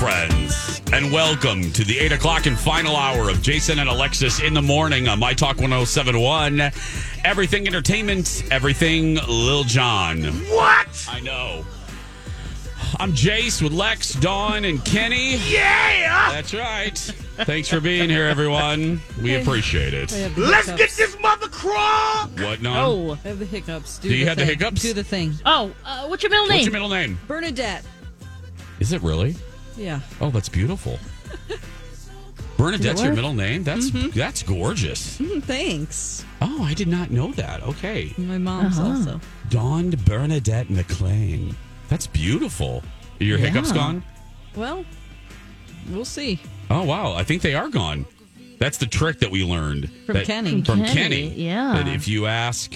Good morning, friends, and welcome to the 8 o'clock and final hour of Jason and Alexis in the morning on My Talk 1071. Everything entertainment, everything Lil Jon. What? I know. I'm Jace with Lex, Dawn, and Kenny. Yeah! That's right. Thanks for being here, everyone. We appreciate it. Let's get this mother crawl! What, non? Oh, I have the hiccups. Do, Do you the have the thing. hiccups? Do the thing. Oh, uh, what's your middle name? What's your middle name? Bernadette. Is it really? Yeah. Oh, that's beautiful. Bernadette's your middle name? That's Mm-hmm. that's gorgeous. Mm, Thanks. Oh, I did not know that. Okay. My mom's Uh-huh. also. Dawn Bernadette McLean. That's beautiful. Are your hiccups gone? Well, we'll see. Oh wow, I think they are gone. That's the trick that we learned From that- Kenny. From Kenny, Kenny, yeah. That if you ask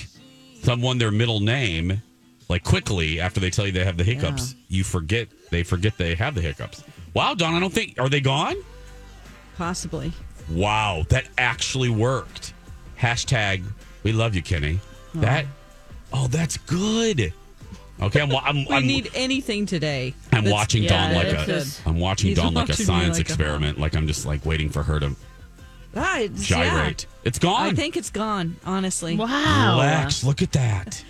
someone their middle name, like quickly after they tell you they have the hiccups, you forget they forget they have the hiccups. Wow, Dawn, I don't think are they gone? Possibly. Wow, that actually worked. Hashtag we love you, Kenny. That oh, that's good. Okay, I'm I'm, We I'm, need anything today. I'm watching yeah, Dawn like it's a just- am watching He's Dawn like a science like a- experiment. like I'm just like waiting for her to Ah, it's- gyrate. It's yeah. gone. I think it's gone, honestly. Wow. Lex, look at that.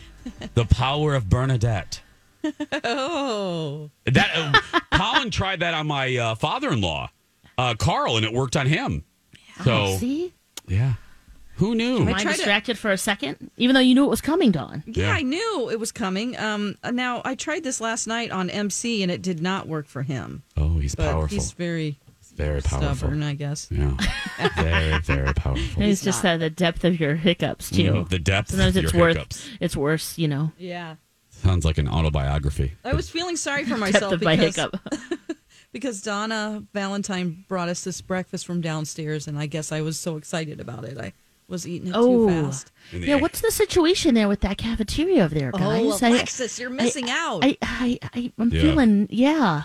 The power of Bernadette. Oh. That uh, Colin tried that on my uh, father-in-law, uh, Carl, and it worked on him. So Oh, See? yeah, who knew? Am I tried to- distracted for a second? Even though you knew it was coming, Dawn. Yeah, Yeah. I knew it was coming. Um, now I tried this last night on MC, and it did not work for him. Oh, he's But powerful. he's very very powerful. stubborn, I guess. Yeah, very very powerful. And it's just uh, the depth of your hiccups, too. The depth Sometimes of it's your worth, hiccups it's worse, you know, Yeah. sounds like an autobiography. I was feeling sorry for depth myself of my because, hiccup. because Donna Valentine brought us this breakfast from downstairs, and I guess I was so excited about it. I was eating it Oh. too fast. Yeah, what's the situation there with that cafeteria over there, guys? Oh, I- you're missing out. I, I, I, I'm Yeah. feeling, yeah.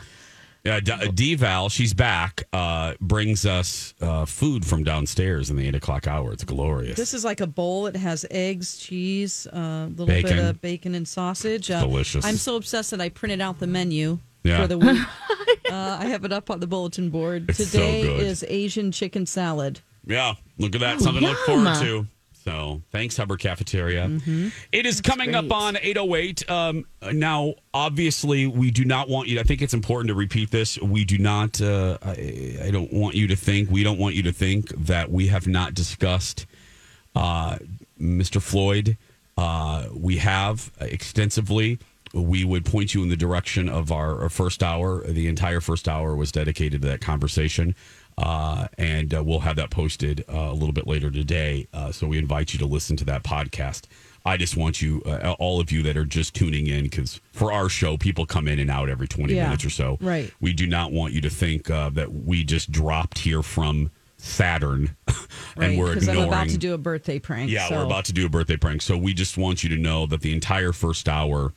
Yeah, D- Val, she's back. Uh, brings us uh, food from downstairs in the eight o'clock hour. It's glorious. This is like a bowl. It has eggs, cheese, a uh, little bit of bacon and sausage. Uh, Delicious. I'm so obsessed that I printed out the menu Yeah. for the week. uh, I have it up on the bulletin board. It's so Today good. is Asian chicken salad. Yeah, look at that. Oh, Something to look forward to. So thanks, Hubbard Cafeteria. It is coming up on 808. Um, now, obviously, we do not want you. I think it's important to repeat this. We do not, uh, I, I don't want you to think, we don't want you to think that we have not discussed uh, Mr. Floyd. Uh, we have extensively. We would point you in the direction of our, our first hour. The entire first hour was dedicated to that conversation. Uh, and uh, we'll have that posted uh, a little bit later today. Uh, so we invite you to listen to that podcast. I just want you, uh, all of you that are just tuning in, because for our show, people come in and out every 20 Yeah, minutes or so. right. We do not want you to think uh, that we just dropped here from Saturn Right, and we're because I'm about to do a birthday prank. Yeah, so. we're about to do a birthday prank. So we just want you to know that the entire first hour,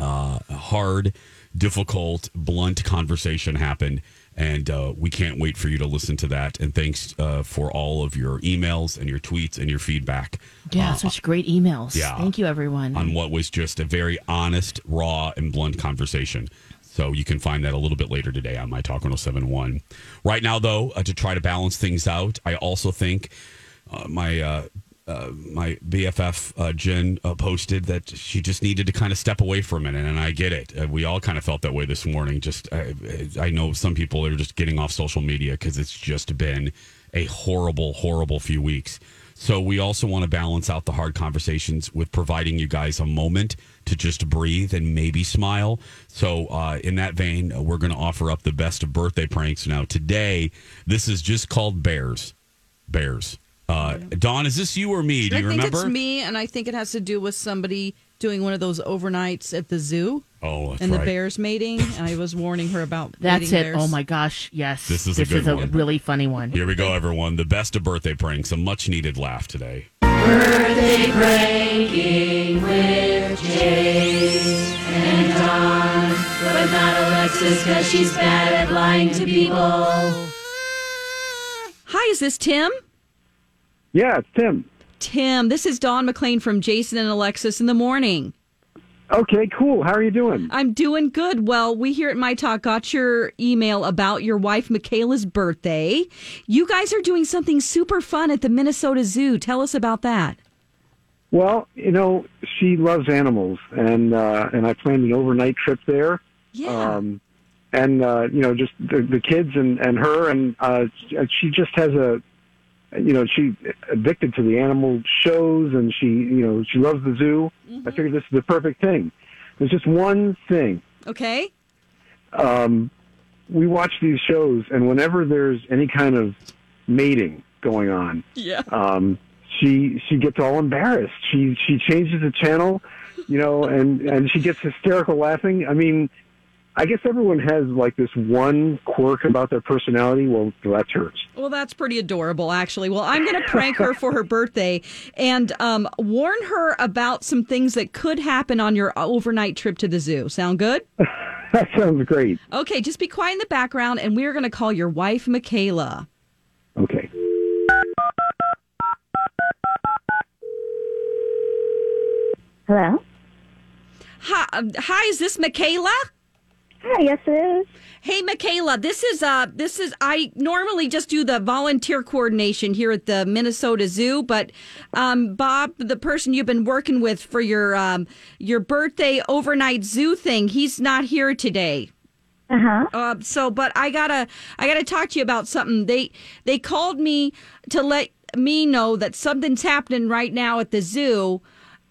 uh, hard, difficult, blunt conversation happened. And uh, we can't wait for you to listen to that. And thanks uh, for all of your emails and your tweets and your feedback Yeah, such great emails. yeah. Thank you, everyone. on what was just a very honest, raw, and blunt conversation. So you can find that a little bit later today on My Talk 1071. Right now, though, uh, to try to balance things out, I also think uh, my uh, uh, my BFF uh, Jen uh, posted that she just needed to kind of step away for a minute, and I get it. Uh, we all kind of felt that way this morning. Just I, I know some people are just getting off social media because it's just been a horrible, horrible few weeks. So we also want to balance out the hard conversations with providing you guys a moment to just breathe and maybe smile. So uh, in that vein, uh, we're going to offer up the best of birthday pranks. Now today, this is just called Bears. Bears. Uh, Dawn, is this you or me? Do I you think remember? it's me, and I think it has to do with somebody doing one of those overnights at the zoo Oh, that's and the right. bears mating. And I was warning her about That's mating it. bears. Oh my gosh. Yes. This is a good one. really funny one. Here we go, everyone. The best of birthday pranks. A much needed laugh today. Birthday breaking with Jace and Dawn, but not Alexis because she's bad at lying to people. Hi, is this Tim? Yeah, it's Tim. Tim, this is Dawn McLean from Jason and Alexis in the morning. Okay, cool. How are you doing? I'm doing good. Well, we here at My Talk got your email about your wife Michaela's birthday. You guys are doing something super fun at the Minnesota Zoo. Tell us about that. Well, you know, she loves animals, and uh, and I planned an overnight trip there. Yeah. Um, and uh, you know, just the, the kids and and her, and uh, she just has a, you know, she addicted to the animal shows, and she, you know, she loves the zoo. I figured this is the perfect thing. There's just one thing. okay. um, we watch these shows, and whenever there's any kind of mating going on, Yeah. um, she she gets all embarrassed. She she changes the channel, you know, and and she gets hysterical laughing. I mean, I guess everyone has like this one quirk about their personality. Well, that's hers. Well, that's pretty adorable, actually. Well, I'm going to prank her for her birthday and um, warn her about some things that could happen on your overnight trip to the zoo. Sound good? That sounds great. Okay, just be quiet in the background, and we're going to call your wife, Michaela. Okay. Hello. Hi, um, hi, is this Michaela? Hi, yes it is. Hey, Michaela, this is uh, this is I normally just do the volunteer coordination here at the Minnesota Zoo, but um, Bob, the person you've been working with for your um, your birthday overnight zoo thing, he's not here today. Uh-huh. Uh, so, but I gotta, I gotta talk to you about something. They, they called me to let me know that something's happening right now at the zoo,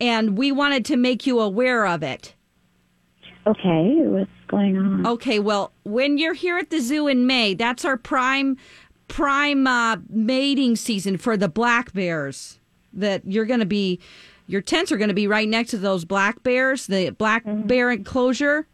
and we wanted to make you aware of it. Okay, what's going on? Okay, well, when you're here at the zoo in May, that's our prime, prime uh, mating season for the black bears. That you're gonna be, your tents are gonna be right next to those black bears, the black bear enclosure.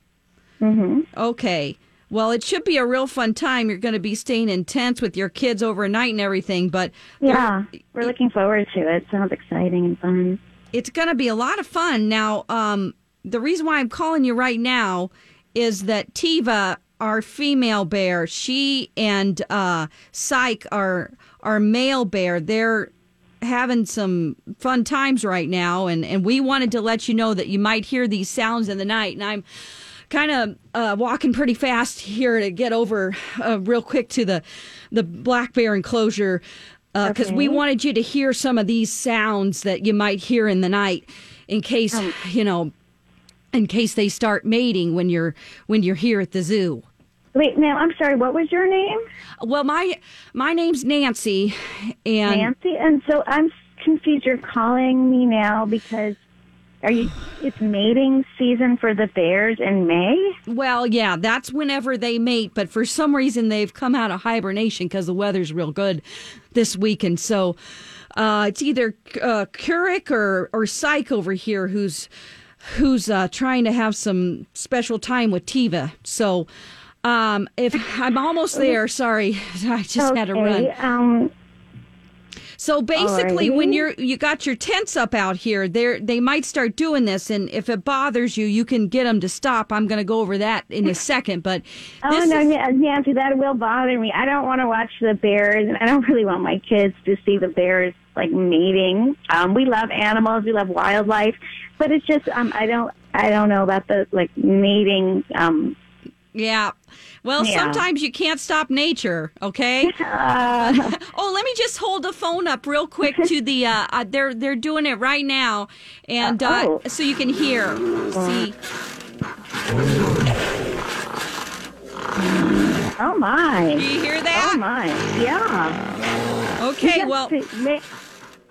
Mm-hmm. Okay. Well, it should be a real fun time. You're going to be staying in tents with your kids overnight and everything, but Yeah, we're looking forward to it. Sounds exciting and fun. it's going to be a lot of fun. Now, um, the reason why I'm calling you right now is that Tiva, our female bear, she and uh, Psych, our our male bear, they're having some fun times right now, and and we wanted to let you know that you might hear these sounds in the night, and I'm kind of uh, walking pretty fast here to get over uh, real quick to the the black bear enclosure because we Okay. wanted you to hear some of these sounds that you might hear in the night in case you know in case they start mating when you're when you're here at the zoo Wait, now I'm sorry. What was your name? well my my name's nancy and Nancy. And so I'm confused. You're calling me now because are you? It's mating season for the bears in May. Well, yeah, that's whenever they mate, but for some reason they've come out of hibernation because the weather's real good this week, and so uh, it's either uh, Keurig or or Psych over here who's who's uh, trying to have some special time with Tiva. So. Um, if I'm almost there, sorry, I just had to run. Um, So basically, when you're you got your tents up out here, they they might start doing this, and if it bothers you, you can get them to stop. I'm going to go over that in a second, but Oh no, is- Nancy, that will bother me. I don't want to watch the bears, and I don't really want my kids to see the bears like mating. Um, we love animals, we love wildlife, but it's just um, I don't I don't know about the like mating um, Yeah. Well, Yeah. sometimes you can't stop nature, okay? Uh, oh, let me just hold the phone up real quick to the uh, uh they're they're doing it right now and uh, oh. so you can hear. See. oh my. Do you hear that? Oh my. Yeah. Okay, well,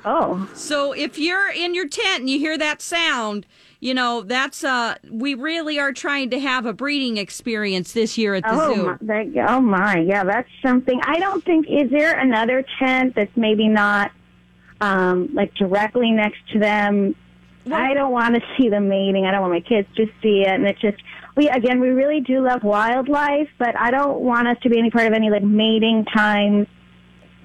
Oh. so if you're in your tent and you hear that sound, you know, that's uh we really are trying to have a breeding experience this year at the Oh zoo. my, that, oh my, yeah, that's something. I don't think is there another tent that's maybe not um, like directly next to them. I don't want to see them mating. I don't want my kids to see it, and it's just we again we really do love wildlife, but I don't want us to be any part of any like mating times,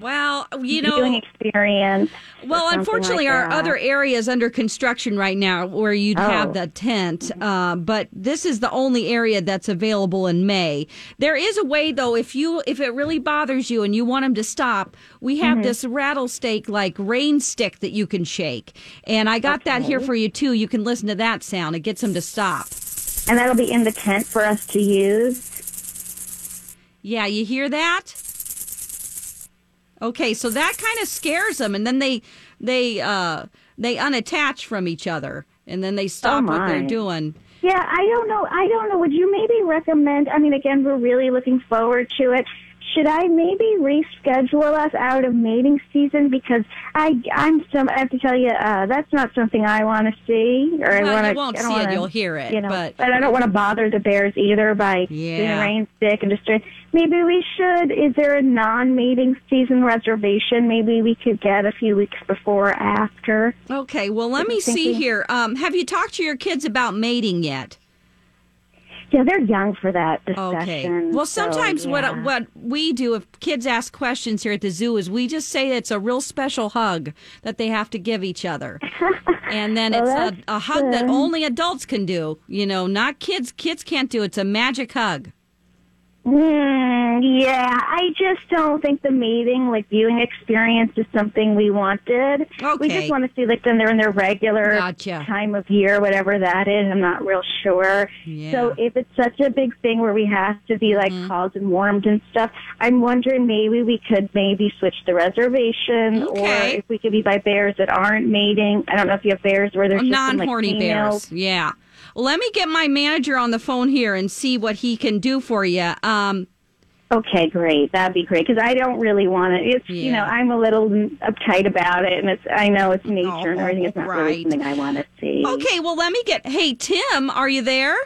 Well, you know, experience. Well, unfortunately, like our other is under construction right now where you'd Oh. have the tent, uh, but this is the only area that's available in May. There is a way though, if you if it really bothers you and you want them to stop, we have Mm-hmm. this rattlesnake like rain stick that you can shake, and I got that here for you too. You can listen to that sound; it gets them to stop. and that'll be in the tent for us to use. Yeah, you hear that? Okay, so that kind of scares them, and then they they uh they unattach from each other, and then they stop what they're Oh, doing. Yeah, I don't know. I don't know. Would you maybe recommend? I mean, again, we're really looking forward to it. Should I maybe reschedule us out of mating season because I I'm some I have to tell you uh, that's not something I want to see or I want to. you won't see it, you'll hear it, You know, but- I don't want to bother the bears either by Yeah. doing a rain stick and just maybe we should. Is there a non-mating season reservation? Maybe we could get a few weeks before or after. Okay, well, let me see here. Um, have you talked to your kids about mating yet? Yeah, they're young for that discussion. Okay. Well, so, sometimes yeah. what what we do if kids ask questions here at the zoo is we just say it's a real special hug that they have to give each other, and then Well, it's a, a hug that only adults can do. You know, not kids. Kids can't do. It's a magic hug. Mm, yeah, I just don't think the mating, like viewing experience, is something we wanted. Okay. We just want to see like them they're in their regular Gotcha. time of year, whatever that is. I'm not real sure. Yeah. So if it's such a big thing where we have to be like Mm-hmm. called and warmed and stuff, I'm wondering maybe we could maybe switch the reservation, or if we could be by bears that aren't mating. I don't know if you have bears where there's just non-horny females. bears. Yeah. Well, let me get my manager on the phone here and see what he can do for you. Um, Okay, great. That'd be great because I don't really want it. It's you know I'm a little uptight about it, and it's I know it's nature and everything. It's not right. really something I want to see. okay. Well, let me get. Hey, Tim, are you there?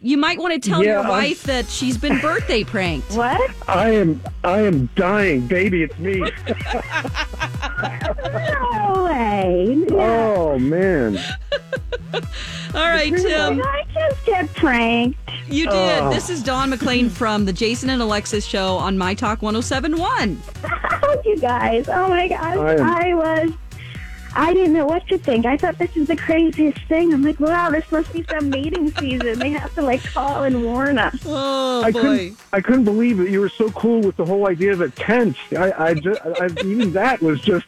You might want to tell Yeah, your I'm- wife that she's been birthday pranked. What? I am I am dying, baby. It's me. No way. oh man. All right, Tim. Um, I just get pranked. You did. Oh. This is Dawn McLean from the Jason and Alexis show on My Talk 1071. you guys. Oh my gosh. I I was. I didn't know what to think. I thought this is the craziest thing. I'm like, wow, this must be some mating season. They have to like call and warn us. Oh, I couldn't I couldn't believe that you were so cool with the whole idea of a tent. I I, just, I even that was just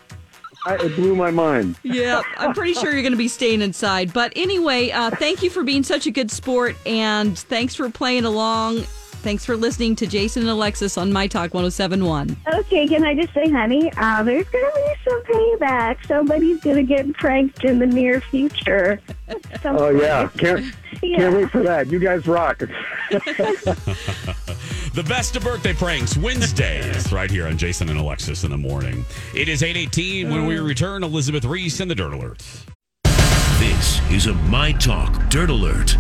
I, it blew my mind. Yeah, I'm pretty sure you're going to be staying inside. But anyway, uh, thank you for being such a good sport, and thanks for playing along. Thanks for listening to Jason and Alexis on My Talk 1071. Okay, can I just say, honey, uh, there's going to be some payback. Somebody's going to get pranked in the near future. Some Oh yeah, can't Yeah. can't wait for that. You guys rock. The best of birthday pranks Wednesdays, right here on Jason and Alexis in the morning. It is 818 when we return. Elizabeth Reese and the Dirt Alert. This is a My Talk Dirt Alert.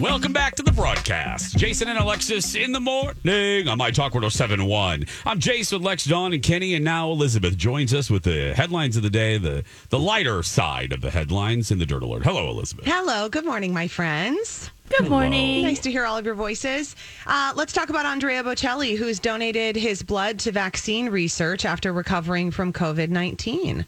Welcome back to the broadcast. Jason and Alexis in the morning on My Talk 1071. I'm Jason, Lex, Dawn, and Kenny, and now Elizabeth joins us with the headlines of the day, the, the lighter side of the headlines in the Dirt Alert. Hello, Elizabeth. Hello, good morning, my friends. Good morning. Nice to hear all of your voices. Uh, let's talk about Andrea Bocelli, who's donated his blood to vaccine research after recovering from COVID 19.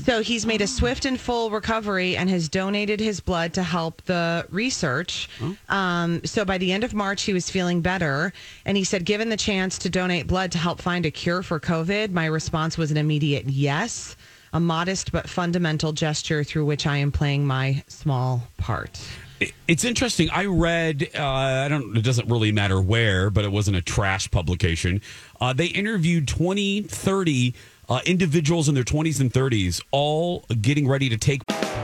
So he's made a swift and full recovery and has donated his blood to help the research. Um, so by the end of March, he was feeling better. And he said, given the chance to donate blood to help find a cure for COVID, my response was an immediate yes. a modest but fundamental gesture through which I am playing my small part. It- It's interesting. I read. Uh, I don't. It doesn't really matter where, but it wasn't a trash publication. Uh, they interviewed 20, 30 uh, individuals in their twenties and thirties, all getting ready to take.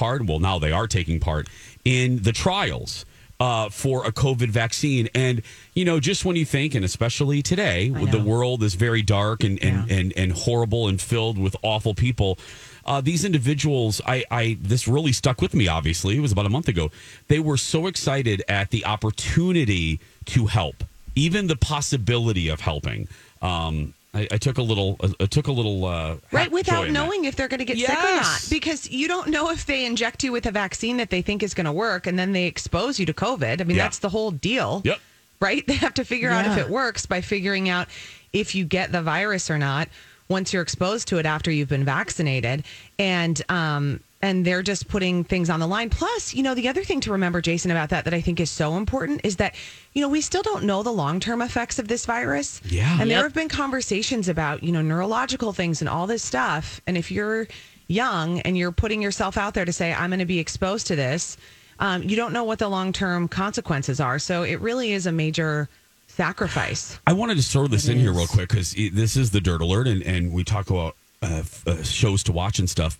Part. Well, now they are taking part in the trials uh, for a COVID vaccine. And, you know, just when you think, and especially today, the world is very dark and, and, and, and horrible and filled with awful people. Uh, these individuals, I, I this really stuck with me. Obviously, it was about a month ago. They were so excited at the opportunity to help, even the possibility of helping. Um, I, I took a little, I took a little, uh, Right, without in that. knowing if they're going to get sick or not. Because you don't know if they inject you with a vaccine that they think is going to work and then they expose you to COVID. I mean, Yeah. that's the whole deal. Yep. Right? They have to figure out if it works by figuring out if you get the virus or not once you're exposed to it after you've been vaccinated. And, um, and they're just putting things on the line. Plus, you know, the other thing to remember, Jason, about that that I think is so important is that, you know, we still don't know the long term effects of this virus. Yeah. And there have been conversations about, you know, neurological things and all this stuff. And if you're young and you're putting yourself out there to say, I'm going to be exposed to this, um, you don't know what the long term consequences are. So it really is a major sacrifice. I wanted to throw this in here real quick because this is the Dirt Alert, and, and we talk about uh, f- uh, shows to watch and stuff.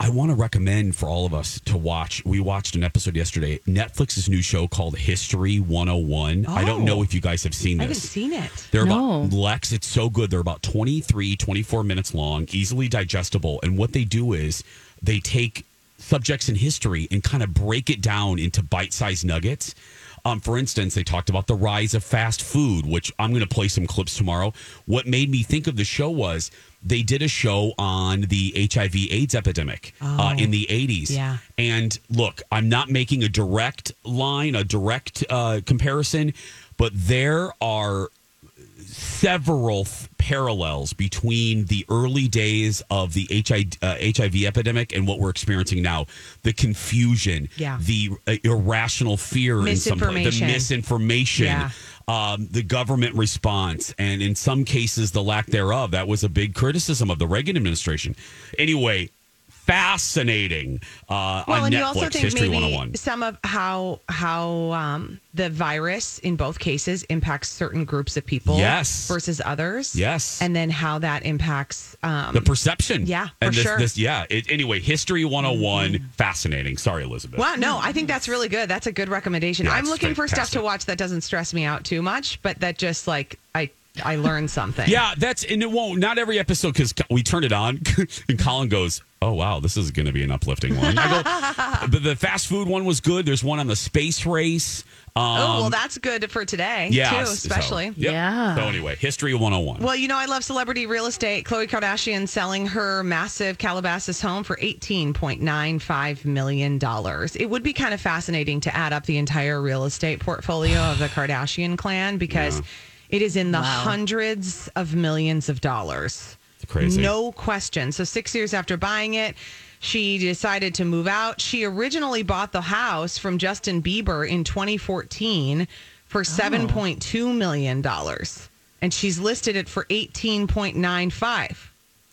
I want to recommend for all of us to watch. We watched an episode yesterday. Netflix's new show called History 101. I don't Oh. know if you guys have seen this. I haven't seen it. They're No. about Lex. It's so good. They're about 23, 24 minutes long, easily digestible. And what they do is they take subjects in history and kind of break it down into bite sized nuggets. Um, for instance, they talked about the rise of fast food, which I'm going to play some clips tomorrow. What made me think of the show was they did a show on the HIV AIDS epidemic uh, in the 80s. Yeah. And look, I'm not making a direct line, a direct uh, comparison, but there are several th- parallels between the early days of the HIV, uh, HIV epidemic and what we're experiencing now. The confusion, Yeah. the uh, irrational fear in some the Misinformation. misinformation, Yeah. um, the government response, and in some cases, the lack thereof. That was a big criticism of the Reagan administration. Anyway, fascinating uh, Well, on and Netflix, you also think History maybe 101. some of how how um, the virus in both cases impacts certain groups of people, Yes. versus others, Yes. and then how that impacts um, the perception. Yeah, and for this, sure. Mm-hmm. This, yeah. It, anyway, History 101, fascinating. Sorry, Elizabeth. Wow, no, I think that's really good. That's a good recommendation. Yeah, I'm looking for stuff to watch that doesn't stress me out too much, but that just like I I learned something. Yeah, that's and it won't. Not every episode because we turn it on, and Colin goes, "Oh wow, this is going to be an uplifting one." I go, but the fast food one was good. There's one on the space race. Um, oh well, that's good for today yeah, too, so- especially. yep. Yeah. So anyway, History 101. Well, you know, I love celebrity real estate. Khloe Kardashian selling her massive Calabasas home for $18.95 million. It would be kind of fascinating to add up the entire real estate portfolio of the Kardashian clan because it is in the hundreds of millions of dollars. It's crazy. No question. So, six years after buying it, she decided to move out. She originally bought the house from Justin Bieber in 2014 for $7.2 million. And she's listed it for 18.95.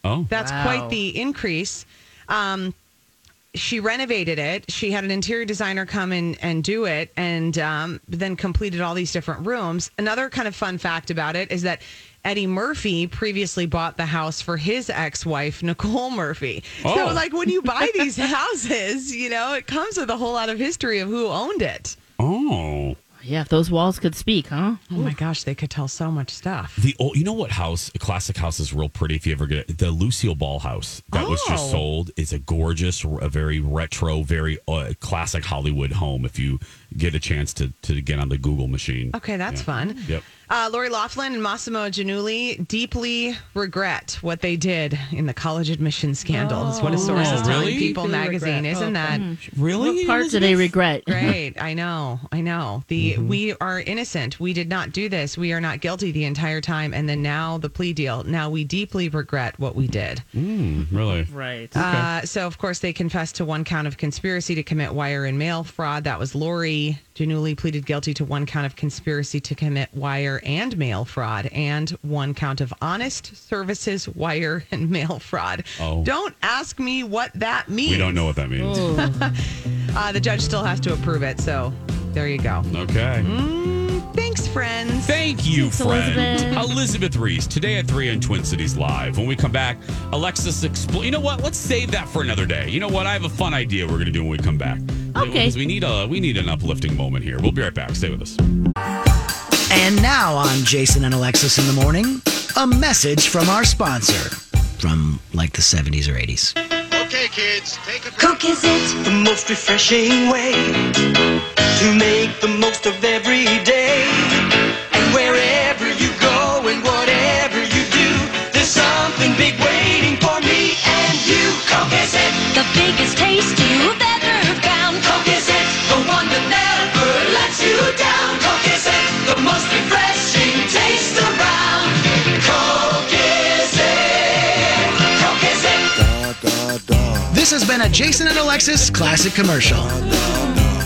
oh, That's Wow. quite the increase. Um, she renovated it. She had an interior designer come in and do it, and um, then completed all these different rooms. Another kind of fun fact about it is that Eddie Murphy previously bought the house for his ex-wife Nicole Murphy. Oh. So, like when you buy these houses, you know, it comes with a whole lot of history of who owned it. oh. Yeah, if those walls could speak, huh? Oh my gosh, they could tell so much stuff. The old, you know what house? A classic house is real pretty. If you ever get it, the Lucille Ball house that was just Oh. sold is a gorgeous, a very retro, very uh, classic Hollywood home. If you get a chance to to get on the Google machine. Okay, that's Yeah. fun. Yep. Uh, Lori Laughlin and Massimo Giannulli deeply regret what they did in the college admission scandal. scandals. what a source is Oh, telling really? People Deeply magazine. regret. Isn't that Really? What part do they regret? great? I know. I know. The Mm-hmm. we are innocent. We did not do this. We are not guilty the entire time. And then now the plea deal. Now we deeply regret what we did. Mm, really? Right. Uh, so, of course, they confessed to one count of conspiracy to commit wire and mail fraud. That was Lori. Giannulli pleaded guilty to one count of conspiracy to commit wire and mail fraud and one count of honest services wire and mail fraud. Oh. Don't ask me what that means. We don't know what that means. Uh, the judge still has to approve it. So, there you go. Okay. Thanks, friends. Thank you, Thanks, friend. Elizabeth. Elizabeth Reese, today at 3 on Twin Cities Live. When we come back, Alexis Expl- You know what? Let's save that for another day. You know what? I have a fun idea we're going to do when we come back. Okay. Because we need a we need an uplifting moment here. We'll be right back. Stay with us. And now on Jason and Alexis in the morning, a message from our sponsor from like the 70s or 80s. Okay, kids, take a Coke is it the most refreshing way to make the most of every day? Jason and Alexis classic commercial.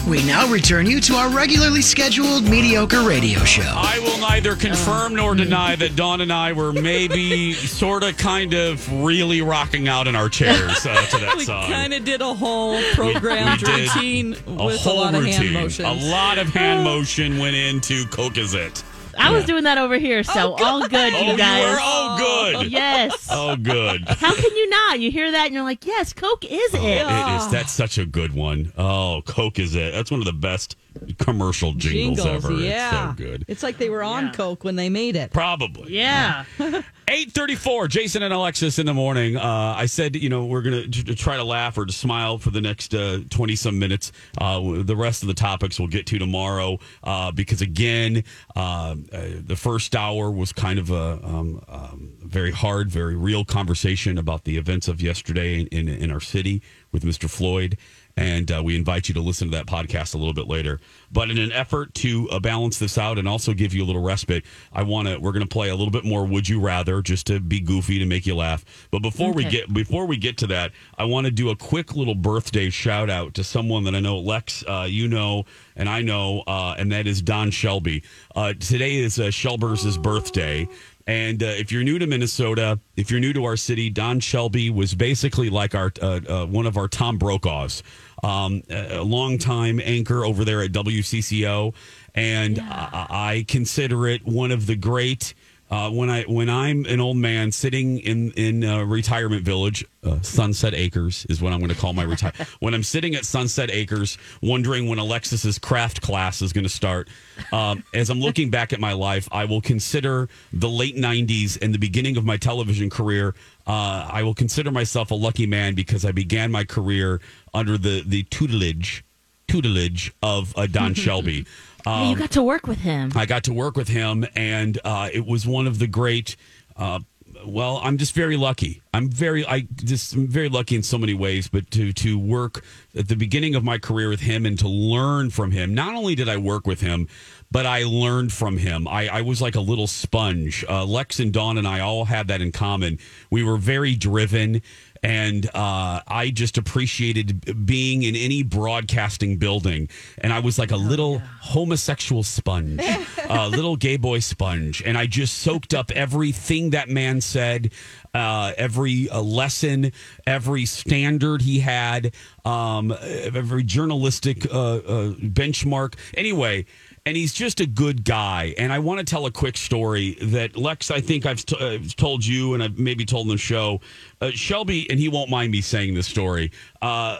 We now return you to our regularly scheduled mediocre radio show. I will neither confirm nor deny that Dawn and I were maybe sort of kind of really rocking out in our chairs uh, to that We song. kind of did a whole We- programmed we did routine a with a whole lot of hand routine. motions. A lot of hand motion went into Coke is it. I was doing that over here, so oh, all good, Oh, you you guys. were? Oh, good. Yes. Oh, good. How can you not? You hear that and you're like, yes, Coke is oh, it. It is. That's such a good one. Oh, Coke is it. That's one of the best commercial jingles, ever. yeah. It's so good. It's like they were on Coke when they made it. Probably. Yeah. 834, Jason and Alexis in the morning. Uh, I said, you know, we're going to try to laugh or to smile for the next 20 some minutes. Uh, the rest of the topics we'll get to tomorrow uh, because, again, uh, uh, the first hour was kind of a um, um, very hard, very real conversation about the events of yesterday in, in, in our city with Mr. Floyd and uh, we invite you to listen to that podcast a little bit later. But in an effort to uh, balance this out and also give you a little respite, I want to. We're going to play a little bit more. Would you rather just to be goofy to make you laugh? But before we get before we get to that, I want to do a quick little birthday shout out to someone that I know, Lex, uh, you know, and I know, uh, and that is Don Shelby. Uh, today is uh, Shelbur's birthday. And uh, if you're new to Minnesota, if you're new to our city, Don Shelby was basically like our uh, uh, one of our Tom Brokaw's, um, a longtime anchor over there at WCCO, and I, I consider it one of the great. Uh, when I when I'm an old man sitting in in uh, retirement village, uh, Sunset Acres is what I'm going to call my retire. when I'm sitting at Sunset Acres, wondering when Alexis's craft class is going to start, um, as I'm looking back at my life, I will consider the late '90s and the beginning of my television career. Uh, I will consider myself a lucky man because I began my career under the the tutelage tutelage of uh, Don Shelby. Hey, you got to work with him. I got to work with him, and uh, it was one of the great. Uh, well, I'm just very lucky. I'm very, I just I'm very lucky in so many ways. But to to work at the beginning of my career with him and to learn from him. Not only did I work with him, but I learned from him. I, I was like a little sponge. Uh, Lex and Dawn and I all had that in common. We were very driven. And uh, I just appreciated being in any broadcasting building. And I was like a little homosexual sponge, a little gay boy sponge. And I just soaked up everything that man said, uh, every uh, lesson, every standard he had, um, every journalistic uh, uh, benchmark. Anyway, and he's just a good guy. And I want to tell a quick story that Lex, I think I've uh, told you, and I've maybe told in the show. Uh, Shelby, and he won't mind me saying this story, uh,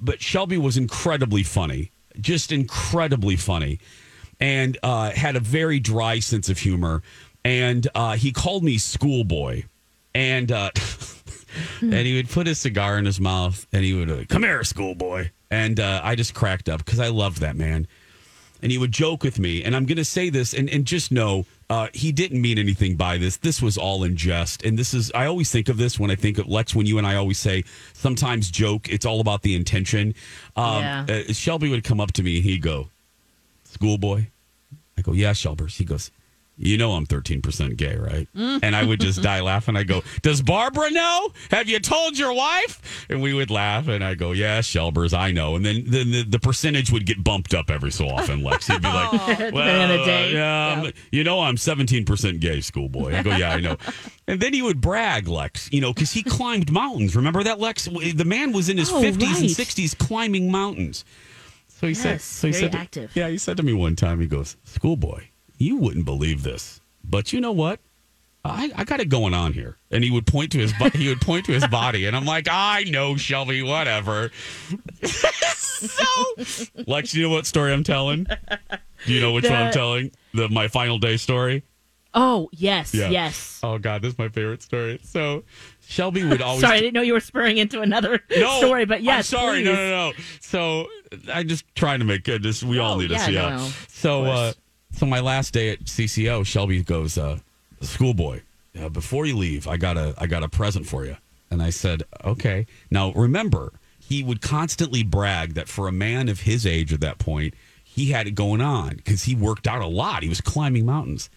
but Shelby was incredibly funny, just incredibly funny, and uh, had a very dry sense of humor. And uh, he called me schoolboy, and uh, and he would put his cigar in his mouth, and he would come here, schoolboy, and I just cracked up because I loved that man. And he would joke with me. And I'm going to say this, and, and just know uh, he didn't mean anything by this. This was all in jest. And this is, I always think of this when I think of Lex, when you and I always say, sometimes joke, it's all about the intention. Um, Yeah. uh, Shelby would come up to me and he'd go, Schoolboy? I go, Yeah, Shelbers. He goes, You know I'm 13% gay, right? Mm. And I would just die laughing. I go, Does Barbara know? Have you told your wife? And we would laugh. And I go, Yeah, Shelbers, I know. And then, then the, the percentage would get bumped up every so often. Lex, he'd be like, Depending well, on the day. yeah, I'm- you know, I'm 17% gay, schoolboy. I go, yeah, I know. And then he would brag, Lex, you know, because he climbed mountains. Remember that, Lex? The man was in his Oh, 50s and 60s climbing mountains. So he said, so he very said, to- active. yeah, he said to me one time, he goes, schoolboy, you wouldn't believe this, but you know what? I, I got it going on here, and he would point to his bo- he would point to his body, and I'm like, I know, Shelby, whatever. so, Lex, you know what story I'm telling? Do you know which one I'm telling? The my final day story. Oh, yes, Yeah. yes. Oh God, this is my favorite story. So, Shelby would always. Sorry, I didn't know you were spurring into another no, story, but yes, I'm sorry. No, please. no, no. So I'm just trying to make good. This we all Oh, need yeah, to see. no, Yeah. no, So, uh. So my last day at CCO, Shelby goes, uh, "Schoolboy, uh, before you leave, I got a I got a present for you." And I said, "Okay." Now remember, he would constantly brag that for a man of his age at that point, he had it going on because he worked out a lot. He was climbing mountains.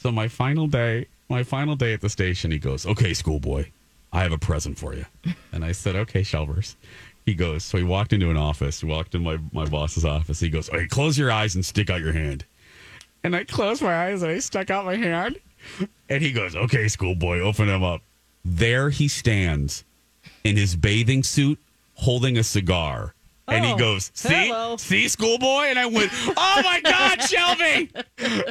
so my final day, my final day at the station, he goes, "Okay, schoolboy, I have a present for you." And I said, "Okay, Shelbers." He goes, so he walked into an office, walked in my, my boss's office. He goes, Okay, close your eyes and stick out your hand. And I closed my eyes and I stuck out my hand. And he goes, Okay, schoolboy, open him up. There he stands in his bathing suit holding a cigar. And he Oh, goes, See, hello. see, schoolboy? And I went, Oh my God, Shelby.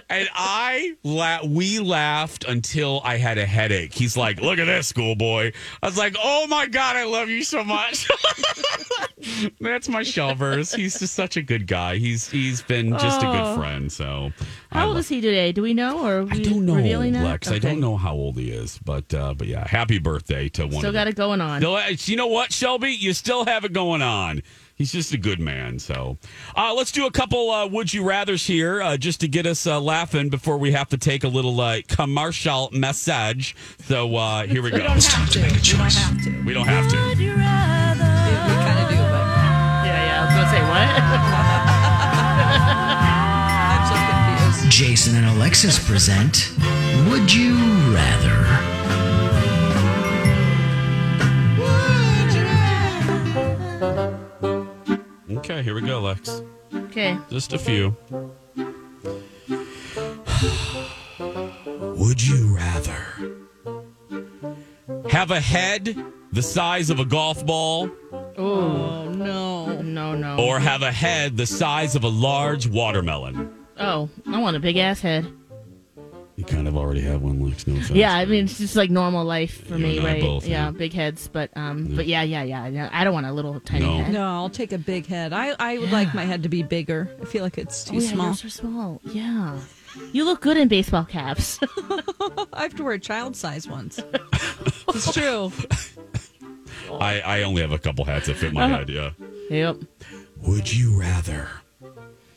And I la- we laughed until I had a headache. He's like, "Look at this, schoolboy." I was like, "Oh my god, I love you so much." That's my Shelbers. He's just such a good guy. He's he's been just a Oh. good friend. So How old is he today? Do we know, or are we I don't know, revealing that? Lex. I Okay. don't know how old he is, but uh, but yeah, happy birthday to one. Still of got the- it going on. Still, you know what, Shelby? You still have it going on. He's just a good man. So uh, let's do a couple uh, would you rather's here uh, just to get us uh, laughing before we have to take a little uh, commercial message. So uh, here we go. It's time to make a choice. We don't have to. We don't have to. We kind of do, but Yeah, yeah. I was gonna say what? I'm so confused. Jason and Alexis present Would You Rather? Okay, here we go, Lex. okay. Just a few. Would you rather have a head the size of a golf ball Oh no, no, no. or have a head the size of a large watermelon? oh, I want a big ass head. You kind of already have one, Lex. No offense. Yeah, I mean it's just like normal life for You me, and I right? both, yeah, yeah. big heads, but um, but yeah, yeah, yeah. yeah. I don't want a little tiny No. head. No, I'll take a big head. I, I would like my head to be bigger. I feel like it's too oh, yeah, small. yours are small. Yeah, you look good in baseball caps. I have to wear child size ones. it's true. I, I only have a couple hats that fit my Uh-huh. head, yeah. yep. Would you rather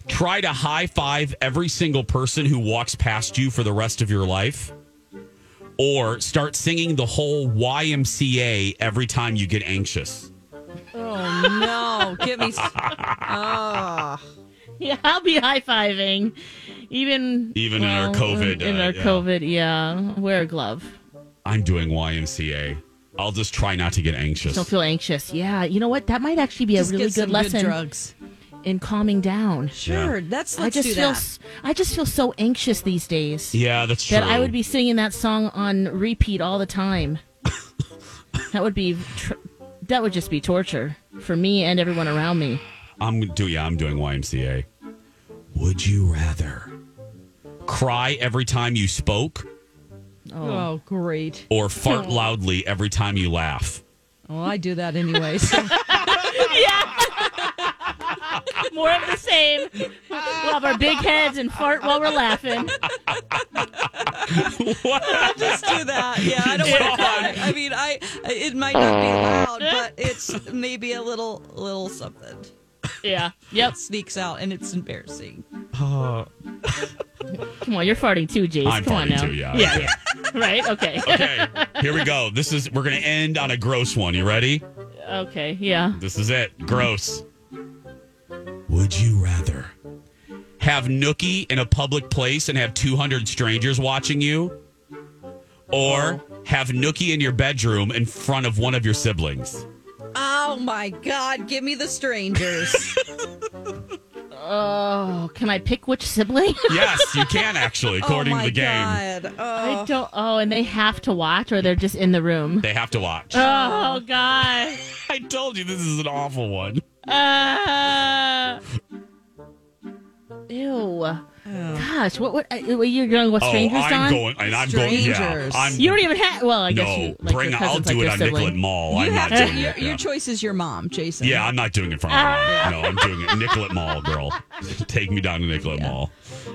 try to high five every single person who walks past you for the rest of your life? Or start singing the whole YMCA every time you get anxious? Oh no! Give me. s- Oh, Yeah, I'll be high fiving, even Even in our COVID, In uh, our yeah. COVID, yeah. Wear a glove. I'm doing YMCA. I'll just try not to get anxious. Don't feel anxious. Yeah, you know what? That might actually be Just a really get some good good lesson drugs. In calming down. sure. That's I let's just do feel that. s- I just feel so anxious these days Yeah, that's true. that I would be singing that song on repeat all the time. that would be tr- that would just be torture for me and everyone around me. I'm do yeah, I'm doing YMCA. Would you rather cry every time you spoke Oh, oh great. or fart loudly every time you laugh? Well, I do that anyway. So. More of the same. We'll have our big heads and fart while we're laughing. i just do that. Yeah, I don't want to cry. I mean, I it might not be loud, but it's maybe a little little something. Yeah. Yep. Sneaks out, and it's embarrassing. Uh, Come on, you're farting too, Jace. I'm Come on farting now. too, yeah. Yeah, yeah. right? Okay. okay, here we go. This is we're gonna end on a gross one. You ready? okay, yeah. This is it. Gross. Would you rather have Nookie in a public place and have 200 strangers watching you? Or oh. have Nookie in your bedroom in front of one of your siblings? Oh my God! Give me the strangers. Oh, can I pick which sibling? Yes, you can actually, according oh to the game. God. Oh. I Oh. don't. Oh, and they have to watch, or they're just in the room. They have to watch. Oh God. I told you this is an awful one. Uh, ew. Gosh, what? What? uh, You're going with strangers, oh, I'm Don? going, and I'm going. Yeah, Strangers. I'm. You don't even have. Well, I guess no, you. Like bring. your I'll cousin's do like it your on sibling. Nicollet Mall. You I'm have not to, doing your, it. your yeah. choice is your mom, Jason. Yeah, I'm not doing it in front of my. No, I'm doing it. Nicollet Mall, girl. Take me down to Nicollet Mall.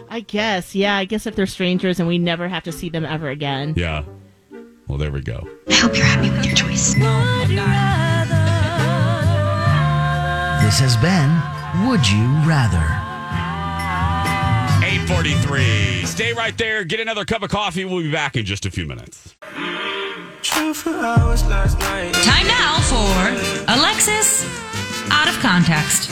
I guess. Yeah, I guess if they're strangers and we never have to see them ever again. Yeah. Well, there we go. I hope you're happy with your choice. I'm not. This has been Would You Rather? 843. Stay right there. Get another cup of coffee. We'll be back in just a few minutes. Time now for Alexis Out of Context.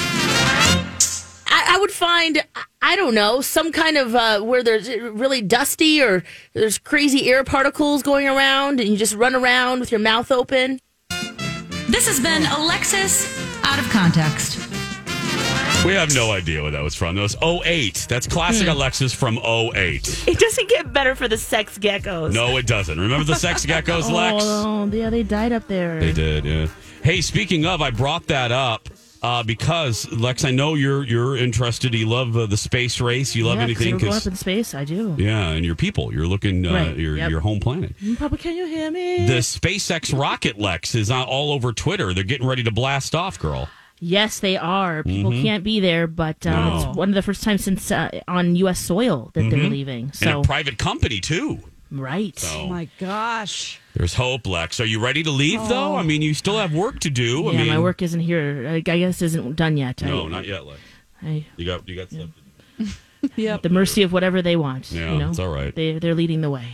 I, I would find, I don't know, some kind of uh, where there's really dusty or there's crazy air particles going around and you just run around with your mouth open. This has been Alexis Out of Context. We have no idea what that was from. That was 08. That's classic hmm. Alexis from 08. It doesn't get better for the sex geckos. No, it doesn't. Remember the sex geckos, Lex? Oh, yeah, they died up there. They did, yeah. Hey, speaking of, I brought that up uh, because Lex, I know you're you're interested. You love uh, the space race. You love yeah, 'cause anything. We're going 'cause- up in space. I do. yeah, and your people. You're looking uh, Right, your yep. your home planet. Papa, can you hear me? The SpaceX rocket Lex is on, all over Twitter. They're getting ready to blast off, girl. Yes, they are. People Mhm. can't be there, but um, No. it's one of the first times since uh, on U.S. soil that they're Mhm. leaving. and So a private company too. right. So Oh my gosh. There's hope, Lex. Are you ready to leave though? I mean, you still have work to do. yeah, I mean, my work isn't here. I, I guess isn't done yet. No, I, not yet, Lex. I, You got you got stuff. Yep. the mercy of whatever they want. Yeah, you know? it's all right. They they're leading the way.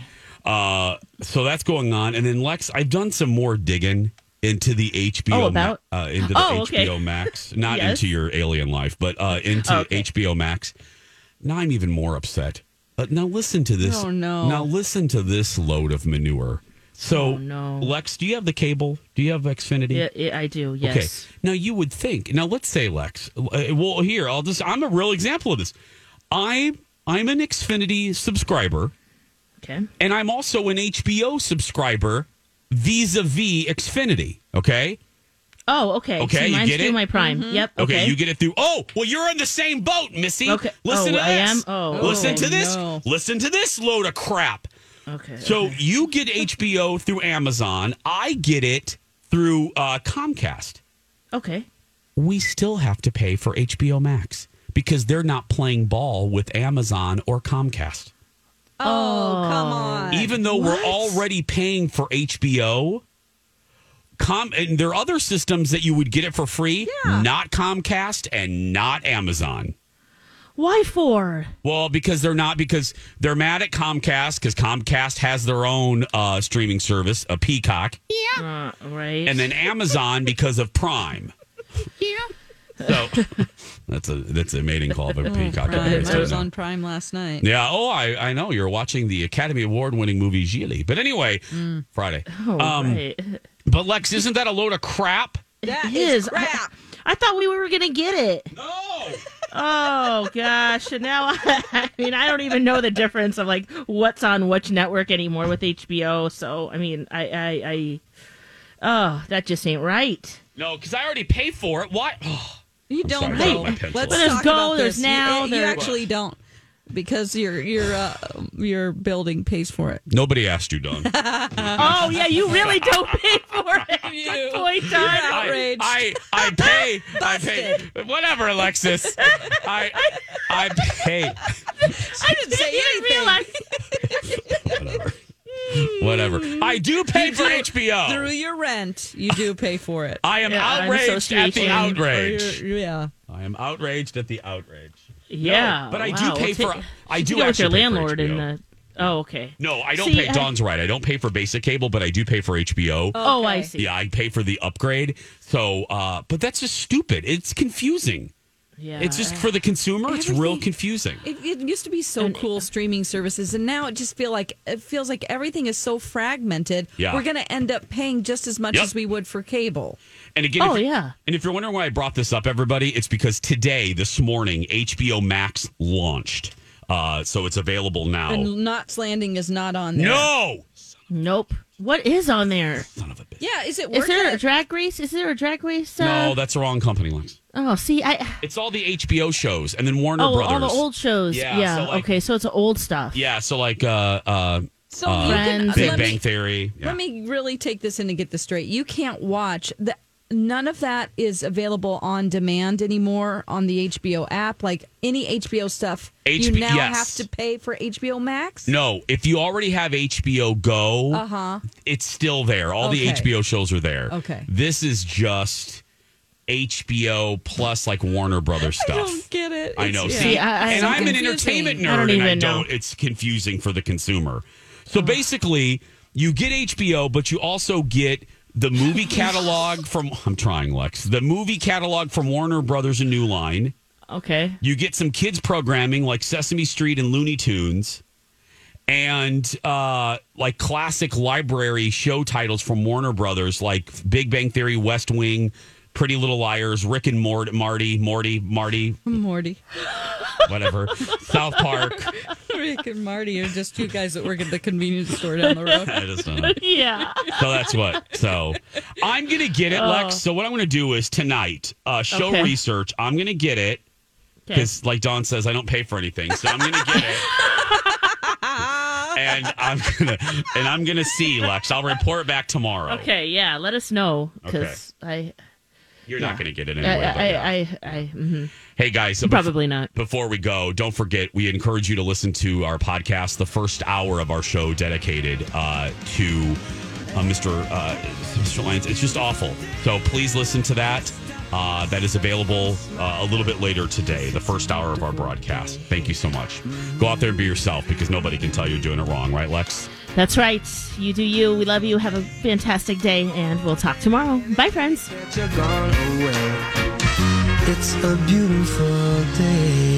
Uh, so that's going on, and then Lex, I've done some more digging into the HBO. Oh, Ma- uh, into the Oh, okay. HBO Max, not Yes. into your alien life, but uh, into Okay. HBO Max. Now I'm even more upset. Uh, now listen to this. Oh, no. Now listen to this load of manure. So, Oh, no. Lex, do you have the cable? Do you have Xfinity? Yeah, yeah, I do. Yes. Okay. Now you would think. Now let's say Lex. uh, Well, here I'll just. I'm a real example of this. I I'm an Xfinity subscriber, Okay. and I'm also an HBO subscriber vis-a-vis Xfinity. Okay. Oh, okay. Okay, See, you get through it? my Prime. Yep. Okay. Okay. you get it through. Oh, well, you're in the same boat, Missy. Okay. Listen Oh, to I this. am? Oh. Listen Oh, to this. no. Listen to this load of crap. Okay. So okay. you get HBO through Amazon. I get it through uh, Comcast. Okay. we still have to pay for HBO Max because they're not playing ball with Amazon or Comcast. Oh, come on. Even though we're already paying for HBO, Com and there are other systems that you would get it for free, not Comcast and not Amazon. Why for? Well, because they're not because they're mad at Comcast because Comcast has their own uh, streaming service, a Peacock, Uh, right. and then Amazon because of Prime. Yeah. So that's a that's a mating call of a Peacock. Prime. I gonna was know. on Prime last night. Yeah. Oh, I, I know. You're watching the Academy Award winning movie Gigli. But anyway, Friday. oh, um, right. But Lex, isn't that a load of crap? That It is is. Crap. I thought we were gonna get it. No. Oh gosh, and now I mean I don't even know the difference of like what's on which network anymore with HBO. So I mean I I, I oh that just ain't right. No, because I already pay for it. Why? Oh, You don't sorry, know. Let's Well, there's talk go, about there's this. now, You, you there- actually don't because your your uh, your building pays for it. nobody asked you, Dawn. Oh yeah, you really don't pay for it. Good point, Dawn. I, Outraged. I I pay. I pay. Whatever, Alexis. I I pay. I just say you didn't anything. realize. Whatever. I do pay for HBO. Through your rent, you do pay for it. I am Yeah, an outraged at the association. outrage. Or you're- yeah. I am outraged at the outrage. Yeah, but I wow. do pay Well, for. ta- I do go with actually your pay for landlord in the. Oh, okay. No, I don't See, pay. I- Dawn's right. I don't pay for basic cable, but I do pay for HBO. Oh, I see. Yeah, I pay for the upgrade. So, uh, but that's just stupid. It's confusing. Yeah, It's just for the consumer. It's real confusing. It, it used to be so cool streaming services, and now it just feel like it feels like everything is so fragmented. Yeah. We're going to end up paying just as much Yep. as we would for cable. And again, Oh, if, yeah. And if you're wondering why I brought this up, everybody, it's because today, this morning, HBO Max launched. Uh, so it's available now. And Knots Landing is not on there. No. Nope. What is on there? Son of a bitch. Yeah, is it Is worth there it? a drag race? Is there a drag race? Uh, No, that's the wrong company, Lex. Oh, see, I. It's all the HBO shows, and then Warner Oh, Brothers. all the old shows. Yeah, Yeah. so, like- okay, so it's old stuff. Yeah, so like uh, uh, So uh, you can- Big let Bang me- Theory. Yeah. Let me really take this in and get this straight. You can't watch the none of that is available on demand anymore on the HBO app. Like any HBO stuff, you now yes. have to pay for HBO Max. No, if you already have HBO Go, Uh huh. it's still there. All the HBO shows are there. Okay. This is just HBO plus like Warner Brothers stuff. I don't get it. I know. It's- See, yeah. I- I- and I'm an entertainment nerd, I and I know. don't. It's confusing for the consumer. So basically, you get HBO, but you also get the movie catalog from. I'm trying, Lex. The movie catalog from Warner Brothers and New Line. Okay. You get some kids programming like Sesame Street and Looney Tunes, and uh, like classic library show titles from Warner Brothers, like Big Bang Theory, West Wing, Pretty Little Liars, Rick and Mort- Marty, Morty, Marty, Morty, whatever, South Park. Rick and Marty are just two guys that work at the convenience store down the road. I just don't know. yeah. So that's what. So I'm gonna get it, Oh. Lex. So what I'm gonna do is tonight, uh, show Okay. research. I'm gonna get it because, like Dawn says, I don't pay for anything, so I'm gonna get it. and I'm gonna and I'm gonna see Lex. I'll report back tomorrow. Okay, yeah, let us know because I. You're yeah. not gonna get it I, anyway. but I, yeah. I, I, mhm. Hey guys, so bef- Probably not. Before we go, don't forget we encourage you to listen to our podcast, the first hour of our show dedicated uh, to uh, Mr. Uh, Mr. Lyons. It's just awful. So please listen to that. Uh, that is available uh, a little bit later today, the first hour of our broadcast. Thank you so much. Go out there and be yourself because nobody can tell you're doing it wrong, right, Lex? That's right. You do you. We love you. Have a fantastic day, and we'll talk tomorrow. Bye, friends. It's a beautiful day.